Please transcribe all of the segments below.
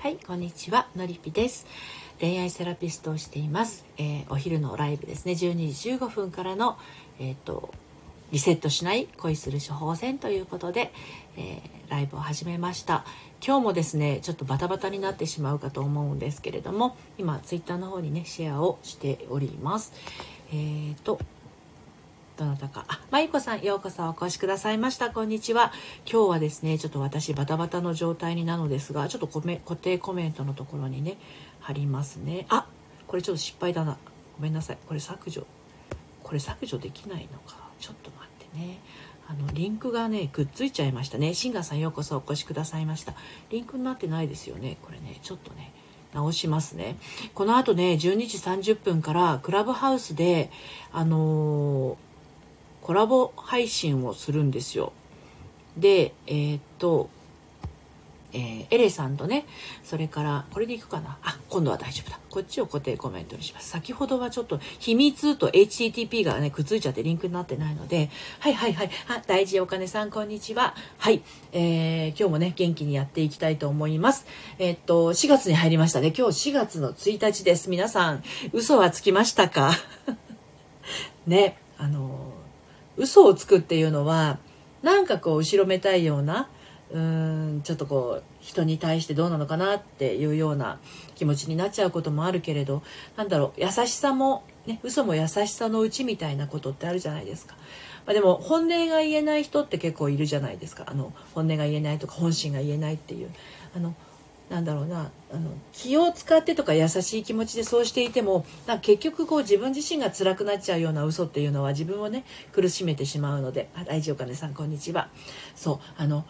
はいこんにちはのりぴです。恋愛セラピストをしています、えー、お昼のライブですね。12時15分からのえっ、ー、とリセットしない恋する処方箋ということで、えー、ライブを始めました。今日もですねちょっとバタバタになってしまうかと思うんですけれども今ツイッターの方にねシェアをしております。えーとどなたか。あまゆこさんようこそお越しくださいました。こんにちは。今日はですねちょっと私バタバタの状態になのですがちょっと固定コメントのところにね貼りますね。あこれちょっと失敗だな。ごめんなさい。これ削除。これ削除できないのか。ちょっと待ってね。あのリンクがねくっついちゃいましたね。シンガーさんようこそお越しくださいました。リンクになってないですよね。これねちょっとね直しますね。この後ね12時30分からクラブハウスであのー、コラボ配信をするんですよ。でえー、っとえー、エレさんとねそれからこれでいくかな？あ今度は大丈夫だ。こっちを固定コメントにします。先ほどはちょっと秘密と HTTP がねくっついちゃってリンクになってないのではいはいはい。あ大事お金さんこんにちは。はい、えー、今日もね元気にやっていきたいと思います。えー、っと4月に入りましたね。今日4月の1日です。皆さん嘘はつきましたか？ね。あの嘘をつくっていうのはなんかこう後ろめたいようなうーんちょっとこう人に対してどうなのかなっていうような気持ちになっちゃうこともあるけれどなんだろう優しさも、ね、嘘も優しさのうちみたいなことってあるじゃないですか。まあ、でも本音が言えない人って結構いるじゃないですかあの本音が言えないとか本心が言えないっていうあのなんだろうなあの気を使ってとか優しい気持ちでそうしていてもな結局こう自分自身が辛くなっちゃうような嘘っていうのは自分をね苦しめてしまうので「あ大丈夫かねさんこんにちは」そうあの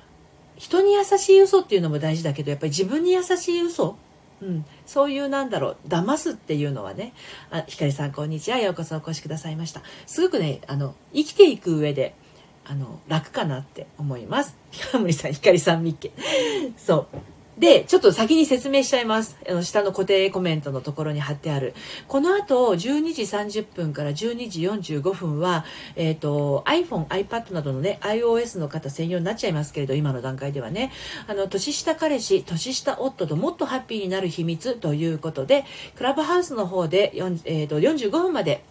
人に優しい嘘っていうのも大事だけどやっぱり自分に優しい嘘うん、そういうなんだろう騙すっていうのはねあひかりさんこんにちは。ようこそお越しくださいました。すごくねあの生きていく上であの楽かなって思います。ひかむりさんひかりさんみっけ。そう。で、ちょっと先に説明しちゃいます。あの下の固定コメントのところに貼ってある。この後、12時30分から12時45分は、えっ、ー、と、iPhone、iPad などのね、iOS の方専用になっちゃいますけれど、今の段階ではね、あの、年下彼氏、年下夫ともっとハッピーになる秘密ということで、クラブハウスの方で、えーと、45分まで、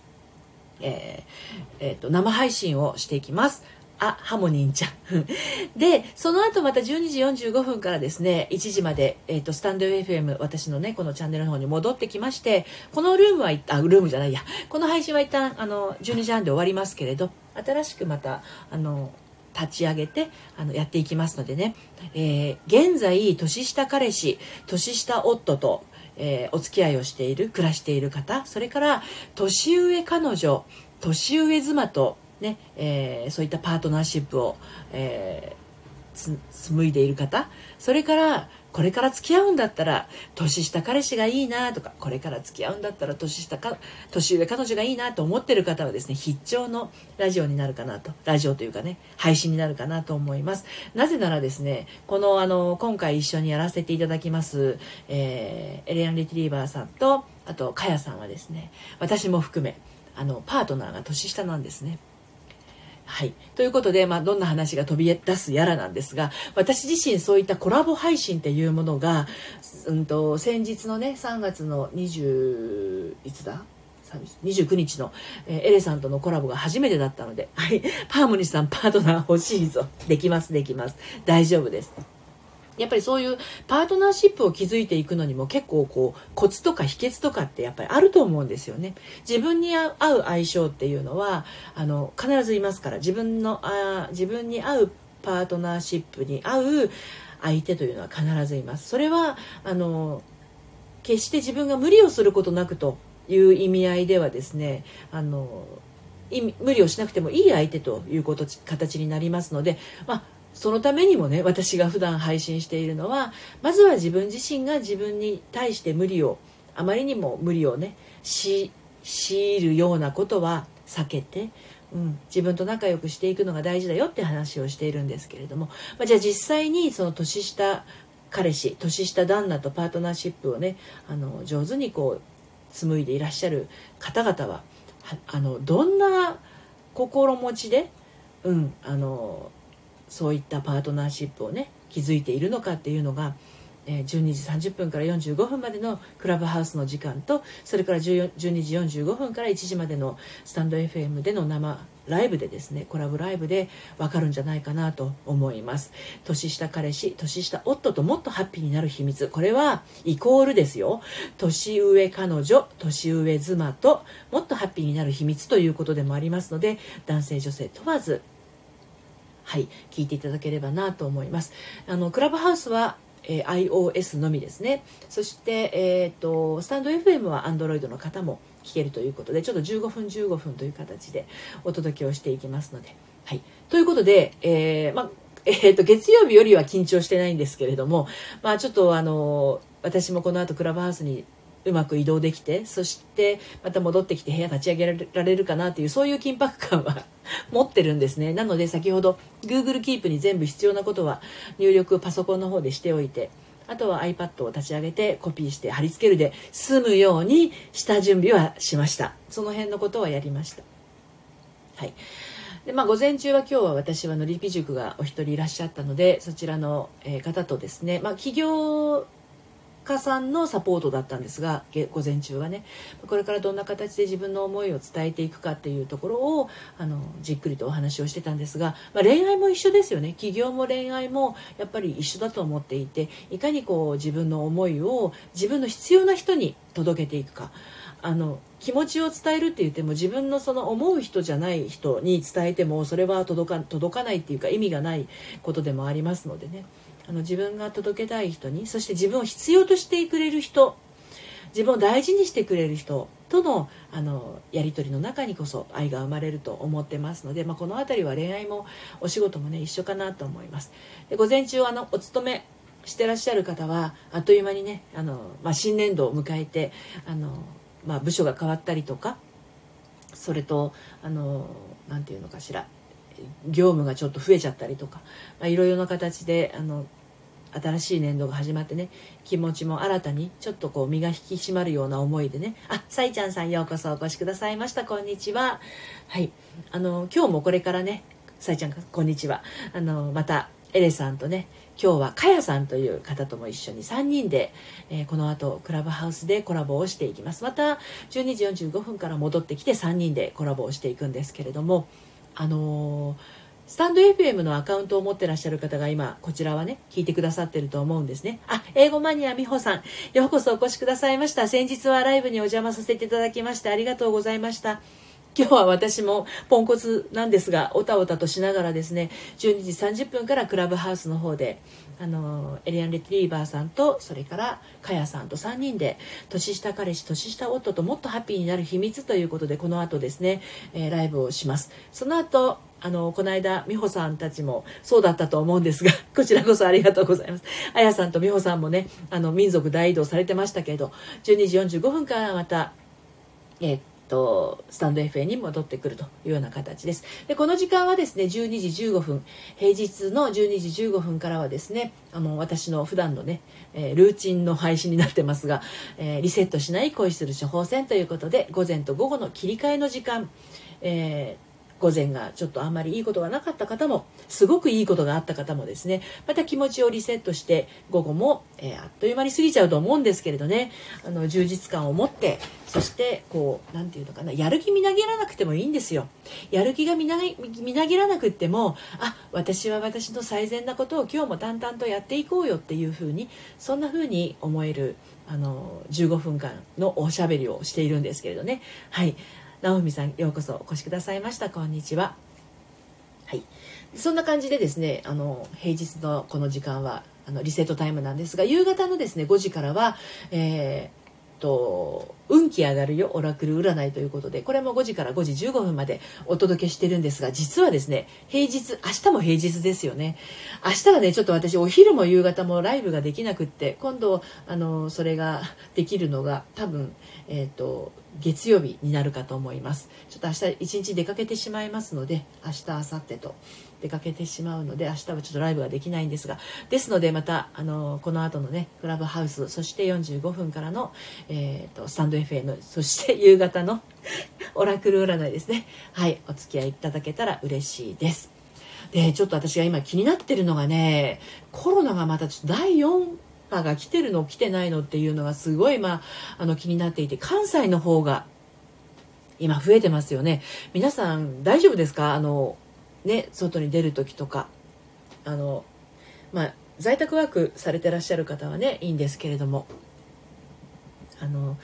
えーえーと生配信をしていきます。あ、ハモニンちゃん。で、その後また12時45分からですね、1時まで、えっ、ー、と、スタンド FM、私のね、このチャンネルの方に戻ってきまして、このルームは、あ、ルームじゃないや、この配信は一旦、あの、12時半で終わりますけれど、新しくまた、あの、立ち上げてあのやっていきますのでね、えー、現在年下彼氏年下夫と、えー、お付き合いをしている暮らしている方それから年上彼女年上妻とねえー、そういったパートナーシップを、えー、紡いでいる方。それからこれから付き合うんだったら年下彼氏がいいなとかこれから付き合うんだったら年下か年上彼女がいいなと思ってる方はですね必聴のラジオになるかなと。ラジオというかね配信になるかなと思います。なぜならですねこのあの今回一緒にやらせていただきます、えー、エレアン・レティリーバーさんとあとかやさんはですね私も含めあのパートナーが年下なんですね。はい。ということで、まあ、どんな話が飛び出すやらなんですが、私自身そういったコラボ配信っていうものが、うんと、先日のね、3月の20、いつだ？29日の、えー、エレさんとのコラボが初めてだったので、はい、パームニさんパートナー欲しいぞ。できます、できます。大丈夫です。やっぱりそういうパートナーシップを築いていくのにも結構こうコツとか秘訣とかってやっぱりあると思うんですよね。自分に合う相性っていうのはあの必ずいますから自分のあ自分に合うパートナーシップに合う相手というのは必ずいます。それはあの決して自分が無理をすることなくという意味合いではですねあの無理をしなくてもいい相手ということ形になりますので、まあそのためにもね私が普段配信しているのはまずは自分自身が自分に対して無理をあまりにも無理をねし強いるようなことは避けて、うん、自分と仲良くしていくのが大事だよって話をしているんですけれども、まあ、じゃあ実際にその年下彼氏年下旦那とパートナーシップをねあの上手にこう紡いでいらっしゃる方々はあのどんな心持ちで、うん、あのそういったパートナーシップをね築いているのかっていうのが、え12時30分から45分までのクラブハウスの時間とそれから12時45分から1時までのスタンド FM での生ライブでですねコラボライブでわかるんじゃないかなと思います。年下彼氏年下夫ともっとハッピーになる秘密。これはイコールですよ。年上彼女年上妻ともっとハッピーになる秘密ということでもありますので男性女性問わずはい聞いていただければなと思います。あのクラブハウスはえー、iOS のみですね。そして、えーと、スタンド FM は Android の方も聞けるということでちょっと15分15分という形でお届けをしていきますので。はい、ということで、えー、まえーと、月曜日よりは緊張してないんですけれども、まあ、ちょっとあの私もこの後クラブハウスにうまく移動できてそしてまた戻ってきて部屋立ち上げられるかなというそういう緊迫感は 持ってるんですね。なので先ほど Google Keep に全部必要なことは入力パソコンの方でしておいてあとは iPad を立ち上げてコピーして貼り付けるで済むように下準備はしました。その辺のことはやりました。はい。でまあ、午前中は今日は私はのりぴ塾がお一人いらっしゃったのでそちらの方とですね、まあ、企業家さんのサポートだったんですが午前中はね。これからどんな形で自分の思いを伝えていくかっていうところをあのじっくりとお話をしてたんですが、まあ、恋愛も一緒ですよね。起業も恋愛もやっぱり一緒だと思っていていかにこう自分の思いを自分の必要な人に届けていくか。あの気持ちを伝えるって言っても自分のその思う人じゃない人に伝えてもそれは届か届かないっていうか意味がないことでもありますのでね。あの自分が届けたい人にそして自分を必要としてくれる人自分を大事にしてくれる人とのあのやり取りの中にこそ愛が生まれると思ってますので、まあ、この辺りは恋愛もお仕事もね一緒かなと思います。で午前中あのお勤めしてらっしゃる方はあっという間にねあの、まあ、新年度を迎えてあの、まあ、部署が変わったりとかそれとあのなて言うのかしら業務がちょっと増えちゃったりとか、まあ、いろいろな形であの新しい年度が始まってね気持ちも新たにちょっとこう身が引き締まるような思いでねあさいちゃんさんようこそお越しくださいました。こんにちははい。あの今日もこれからねさいちゃんこんにちは。あのまたエレさんとね今日はかやさんという方とも一緒に3人で、えー、この後クラブハウスでコラボをしていきます。また12時45分から戻ってきて3人でコラボをしていくんですけれどもあのースタンド FM のアカウントを持ってらっしゃる方が今、こちらはね、聞いてくださってると思うんですね。あ、英語マニア美穂さん、ようこそお越しくださいました。先日はライブにお邪魔させていただきましてありがとうございました。今日は私もポンコツなんですが、おたおたとしながらですね、12時30分からクラブハウスの方で、あの、エリアン・レトリーバーさんと、それから、かやさんと3人で、年下彼氏、年下夫ともっとハッピーになる秘密ということで、この後ですね、えー、ライブをします。その後、あの、この間、美穂さんたちもそうだったと思うんですが、こちらこそありがとうございます。あやさんと美穂さんもね、あの、民族大移動されてましたけど、12時45分からまた、えー、とスタンド FA に戻ってくるというような形ですでこの時間はですね12時15分平日の12時15分からはですねあの私の普段のね、えー、ルーチンの配信になってますが、えー、リセットしない恋する処方箋ということで午前と午後の切り替えの時間、えー午前がちょっとあんまりいいことがなかった方もすごくいいことがあった方もですねまた気持ちをリセットして午後も、えー、あっという間に過ぎちゃうと思うんですけれどねあの充実感を持ってそしてこう何て言うのかなやる気みなぎらなくてもいいんですよ。やる気がみなみなぎらなくってもあ私は私の最善なことを今日も淡々とやっていこうよっていうふうにそんなふうに思えるあの15分間のおしゃべりをしているんですけれどね。はい。直美さんようこそお越しくださいました。こんにちは。はい。そんな感じでですねあの平日のこの時間はあのリセットタイムなんですが夕方のですね5時からは、えー、と運気上がるよオラクル占いということでこれも5時から5時15分までお届けしてるんですが実はですね平日明日も平日ですよね。明日はねちょっと私お昼も夕方もライブができなくって今度あのそれができるのが多分えっ、ー、と月曜日になるかと思います。ちょっと明日一日出かけてしまいますので明日明後日と出かけてしまうので明日はちょっとライブができないんですがですのでまたあのこの後のねクラブハウスそして45分からの、えーと、スタンド FM そして 夕方の オラクル占いですね。はいお付き合いいただけたら嬉しいです。でちょっと私が今気になってるのがねコロナがまたちょっと第4波が来てるの来てないのっていうのがすごい、まあ、あの気になっていて関西の方が今増えてますよね。皆さん大丈夫ですか？あのね外に出る時とかあのまあ在宅ワークされてらっしゃる方はねいいんですけれどもあの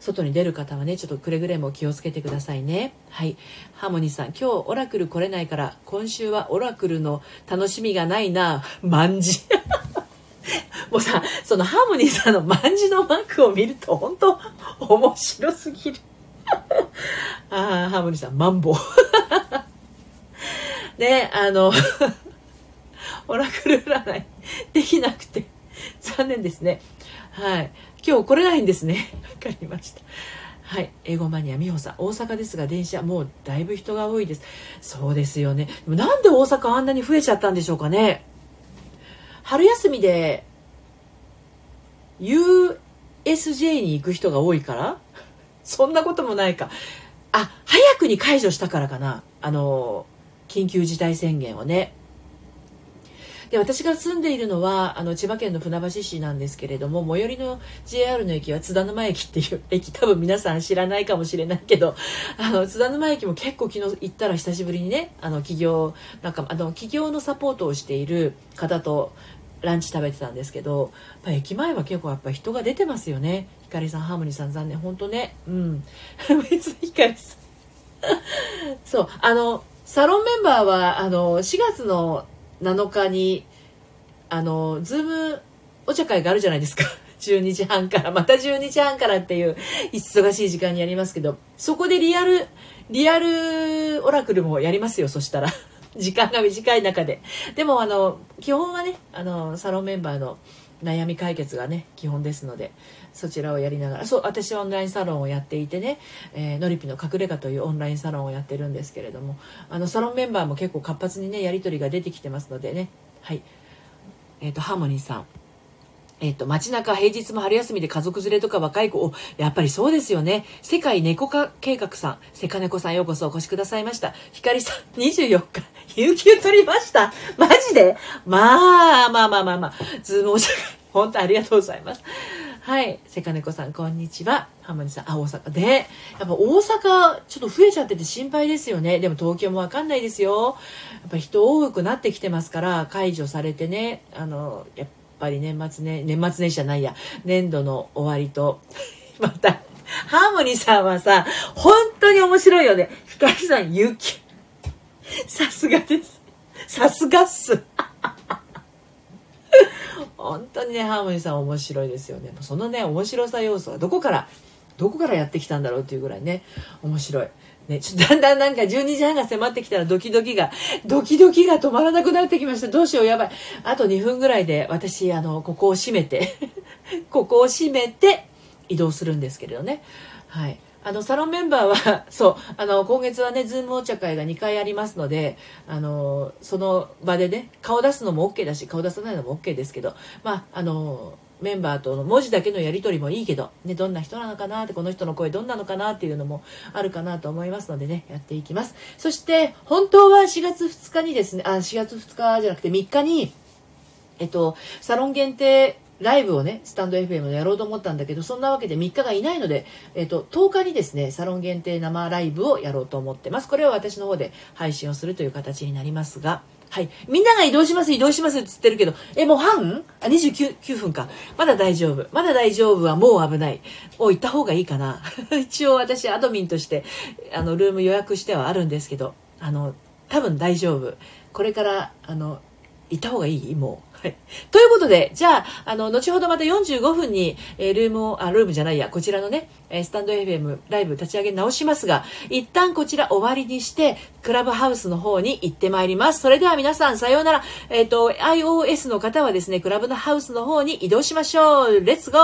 外に出る方はねちょっとくれぐれも気をつけてくださいね。はい。ハーモニーさん今日オラクル来れないから今週はオラクルの楽しみがないな。万事。もうさそのハーモニーさんの万事のマークを見ると本当面白すぎる。ああハーモニーさんマンボウ。ねあの オラクル占いできなくて残念ですね。はい。今日来れないんですね。わかりました。はい。英語マニア美穂さん大阪ですが電車もうだいぶ人が多いです。そうですよね。なんで大阪あんなに増えちゃったんでしょうかね。春休みで USJ に行く人が多いから？そんなこともないか。あ早くに解除したからかな。あの緊急事態宣言をね。で私が住んでいるのはあの千葉県の船橋市なんですけれども最寄りの JR の駅は津田沼駅っていう 駅多分皆さん知らないかもしれないけどあの津田沼駅も結構昨日行ったら久しぶりにねあの企業なんかあの企業のサポートをしている方とランチ食べてたんですけどやっぱ駅前は結構やっぱ人が出てますよね。ひかりさんハーモニーさん残念。本当ね。うん。ひかりさん。そうあのサロンメンバーはあの4月の7日にあのズームお茶会があるじゃないですか。12時半から。また12時半からっていう忙しい時間にやりますけどそこでリアルリアルオラクルもやりますよそしたら。時間が短い中で。でもあの基本はねあのサロンメンバーの悩み解決がね基本ですのでそちらをやりながらそう私はオンラインサロンをやっていてね、えー、のりぴの隠れ家というオンラインサロンをやってるんですけれどもあのサロンメンバーも結構活発にねやり取りが出てきてますのでねはいえっ、ー、とハーモニーさんえっ、ー、と、街中平日も春休みで家族連れとか若い子、お、やっぱりそうですよね。世界猫化計画さん、セカネコさんようこそお越しくださいました。ひかりさん、24日、有給取りました？マジで？まあ、まあまあまあまあ、ズームお茶会、本当ありがとうございます。はい。セカネコさん、こんにちは。ハモニさん、あ、大阪で。やっぱ大阪、ちょっと増えちゃってて心配ですよね。でも東京もわかんないですよ。やっぱ人多くなってきてますから、解除されてね、あの、やっぱり年末ね、年末年始じゃないや、年度の終わりと、また、ハーモニーさんはさ、本当に面白いよね。ヒカリさん、勇気。さすがです。さすがっす。本当にねハーモニーさん面白いですよねそのね面白さ要素はどこからどこからやってきたんだろうっていうぐらいね面白いね、ちょっとだんだんなんか12時半が迫ってきたらドキドキが、ドキドキが止まらなくなってきました。どうしよう、やばい。あと2分ぐらいで私、あの、ここを閉めて ここを閉めて移動するんですけれどね。はい。あの、サロンメンバーは、そう、あの、今月はね、ズームお茶会が2回ありますので、あの、その場でね、顔出すのも OK だし、顔出さないのも OK ですけど、まあ、あの、メンバーとの文字だけのやり取りもいいけど、ね、どんな人なのかなって、この人の声どんなのかなっていうのもあるかなと思いますのでね、やっていきます。そして、本当は4月2日にですね、あ、4月2日じゃなくて3日に、えっと、サロン限定ライブをね、スタンド FM でやろうと思ったんだけど、そんなわけで3日がいないので、えっ、と、10日にですね、サロン限定生ライブをやろうと思ってます。これは私の方で配信をするという形になりますが、はい。みんなが移動します、移動しますって言ってるけど、え、もう半？あ、29 9分か。まだ大丈夫。まだ大丈夫はもう危ない。を言った方がいいかな。一応私、アドミンとして、あの、ルーム予約してはあるんですけど、あの、多分大丈夫。これから、あの、いた方がいい？もう。はい。ということで、じゃあ、あの、後ほどまた45分に、えー、ルームを、あ、ルームじゃないや、こちらのね、えー、スタンド FM ライブ立ち上げ直しますが、一旦こちら終わりにして、クラブハウスの方に行ってまいります。それでは皆さん、さようなら。えっ、ー、と、iOS の方はですね、クラブのハウスの方に移動しましょう。レッツゴー